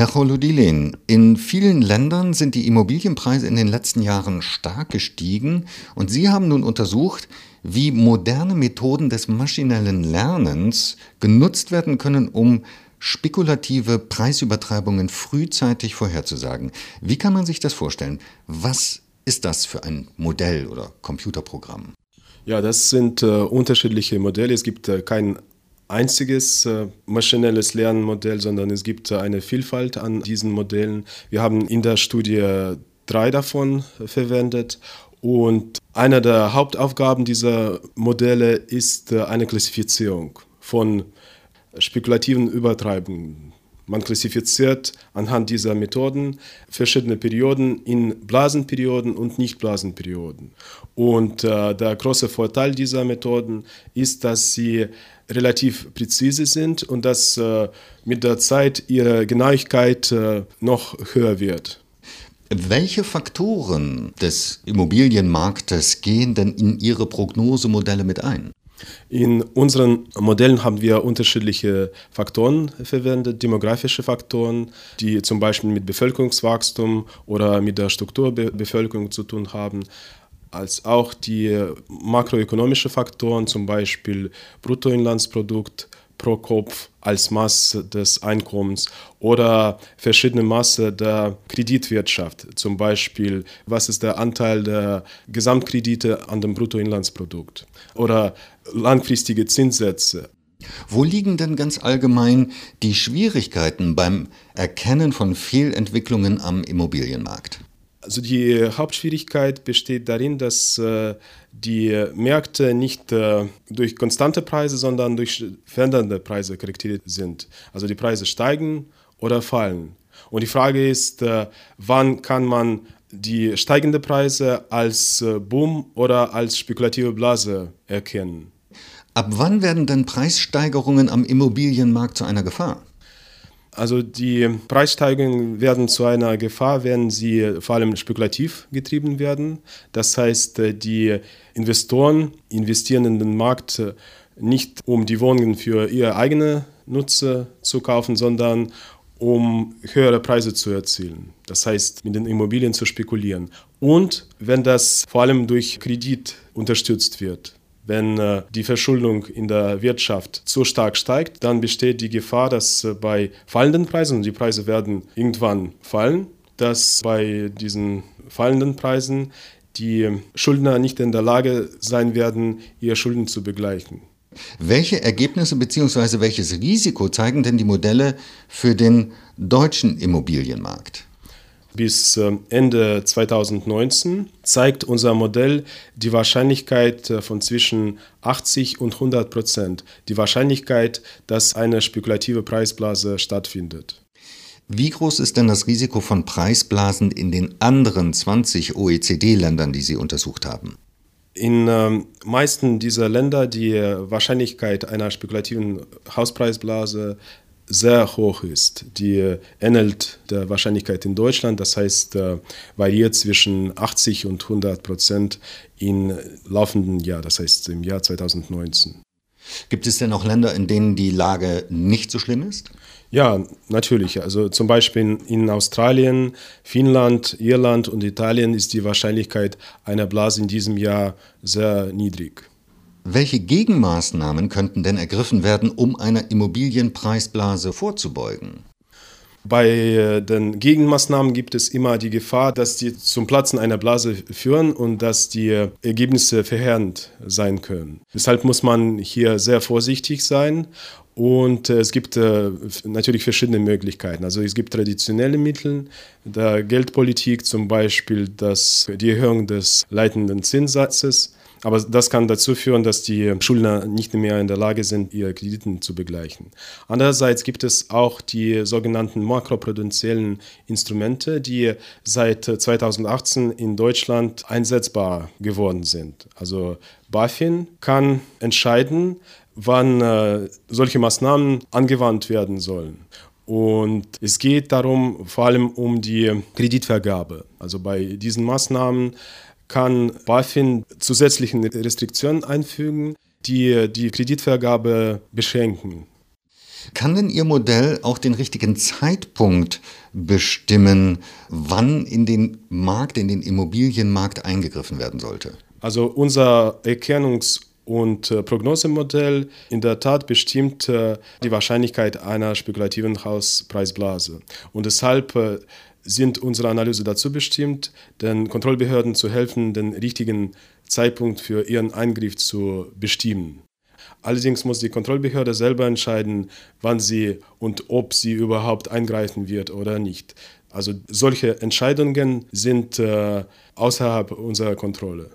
Herr Cholodilin, in vielen Ländern sind die Immobilienpreise in den letzten Jahren stark gestiegen und Sie haben nun untersucht, wie moderne Methoden des maschinellen Lernens genutzt werden können, um spekulative Preisübertreibungen frühzeitig vorherzusagen. Wie kann man sich das vorstellen? Was ist das für ein Modell oder Computerprogramm? Ja, das sind äh, unterschiedliche Modelle. Es gibt äh, kein einziges äh, maschinelles Lernmodell, sondern es gibt äh, eine Vielfalt an diesen Modellen. Wir haben in der Studie drei davon verwendet und eine der Hauptaufgaben dieser Modelle ist äh, eine Klassifizierung von spekulativen Übertreibungen. Man klassifiziert anhand dieser Methoden verschiedene Perioden in Blasenperioden und Nicht-Blasenperioden. Und äh, der große Vorteil dieser Methoden ist, dass sie relativ präzise sind und dass äh, mit der Zeit ihre Genauigkeit äh, noch höher wird. Welche Faktoren des Immobilienmarktes gehen denn in Ihre Prognosemodelle mit ein? In unseren Modellen haben wir unterschiedliche Faktoren verwendet, demografische Faktoren, die zum Beispiel mit Bevölkerungswachstum oder mit der Struktur der Bevölkerung zu tun haben, als auch die makroökonomischen Faktoren, zum Beispiel Bruttoinlandsprodukt pro Kopf als Masse des Einkommens oder verschiedene Masse der Kreditwirtschaft, zum Beispiel was ist der Anteil der Gesamtkredite an dem Bruttoinlandsprodukt oder langfristige Zinssätze. Wo liegen denn ganz allgemein die Schwierigkeiten beim Erkennen von Fehlentwicklungen am Immobilienmarkt? Also die Hauptschwierigkeit besteht darin, dass äh, die Märkte nicht äh, durch konstante Preise, sondern durch verändernde Preise charakterisiert sind. Also die Preise steigen oder fallen. Und die Frage ist, äh, wann kann man die steigenden Preise als Boom oder als spekulative Blase erkennen? Ab wann werden denn Preissteigerungen am Immobilienmarkt zu einer Gefahr? Also die Preissteigerungen werden zu einer Gefahr, wenn sie vor allem spekulativ getrieben werden. Das heißt, äh, die Investoren investieren in den Markt äh, nicht, um die Wohnungen für ihre eigene Nutze zu kaufen, sondern um höhere Preise zu erzielen. Das heißt, mit den Immobilien zu spekulieren. Und wenn das vor allem durch Kredit unterstützt wird. Wenn äh, die Verschuldung in der Wirtschaft zu stark steigt, dann besteht die Gefahr, dass äh, bei fallenden Preisen, und die Preise werden irgendwann fallen, dass bei diesen fallenden Preisen die Schuldner nicht in der Lage sein werden, ihre Schulden zu begleichen. Welche Ergebnisse bzw. welches Risiko zeigen denn die Modelle für den deutschen Immobilienmarkt? Bis ähm, Ende 2019 zeigt unser Modell die Wahrscheinlichkeit äh, von zwischen 80 und 100 Prozent. Die Wahrscheinlichkeit, dass eine spekulative Preisblase stattfindet. Wie groß ist denn das Risiko von Preisblasen in den anderen 20 OECD-Ländern, die Sie untersucht haben? In ähm, meisten dieser Länder die Wahrscheinlichkeit einer spekulativen Hauspreisblase sehr hoch ist. Die ähnelt der Wahrscheinlichkeit in Deutschland, das heißt, äh, variiert zwischen 80 und 100 Prozent im laufenden Jahr, das heißt im Jahr 2019. Gibt es denn auch Länder, in denen die Lage nicht so schlimm ist? Ja, natürlich. Also zum Beispiel in Australien, Finnland, Irland und Italien ist die Wahrscheinlichkeit einer Blase in diesem Jahr sehr niedrig. Welche Gegenmaßnahmen könnten denn ergriffen werden, um einer Immobilienpreisblase vorzubeugen? Bei äh, den Gegenmaßnahmen gibt es immer die Gefahr, dass die zum Platzen einer Blase führen und dass die Ergebnisse verheerend sein können. Deshalb muss man hier sehr vorsichtig sein und äh, es gibt äh, natürlich verschiedene Möglichkeiten. Also es gibt traditionelle Mittel der Geldpolitik, zum Beispiel das, die Erhöhung des leitenden Zinssatzes. Aber das kann dazu führen, dass die Schuldner nicht mehr in der Lage sind, ihre Krediten zu begleichen. Andererseits gibt es auch die sogenannten makroprudentiellen Instrumente, die seit 2018 in Deutschland einsetzbar geworden sind. Also BaFin kann entscheiden, wann äh, solche Maßnahmen angewandt werden sollen. Und es geht darum, vor allem um die Kreditvergabe. Also bei diesen Maßnahmen kann BaFin zusätzliche Restriktionen einfügen, die die Kreditvergabe beschränken. Kann denn Ihr Modell auch den richtigen Zeitpunkt bestimmen, wann in den Markt, in den Immobilienmarkt eingegriffen werden sollte? Also unser Erkennungs- und äh, Prognosemodell in der Tat bestimmt äh, die Wahrscheinlichkeit einer spekulativen Hauspreisblase. Und deshalb äh, sind unsere Analyse dazu bestimmt, den Kontrollbehörden zu helfen, den richtigen Zeitpunkt für ihren Eingriff zu bestimmen. Allerdings muss die Kontrollbehörde selber entscheiden, wann sie und ob sie überhaupt eingreifen wird oder nicht. Also solche Entscheidungen sind äh, außerhalb unserer Kontrolle.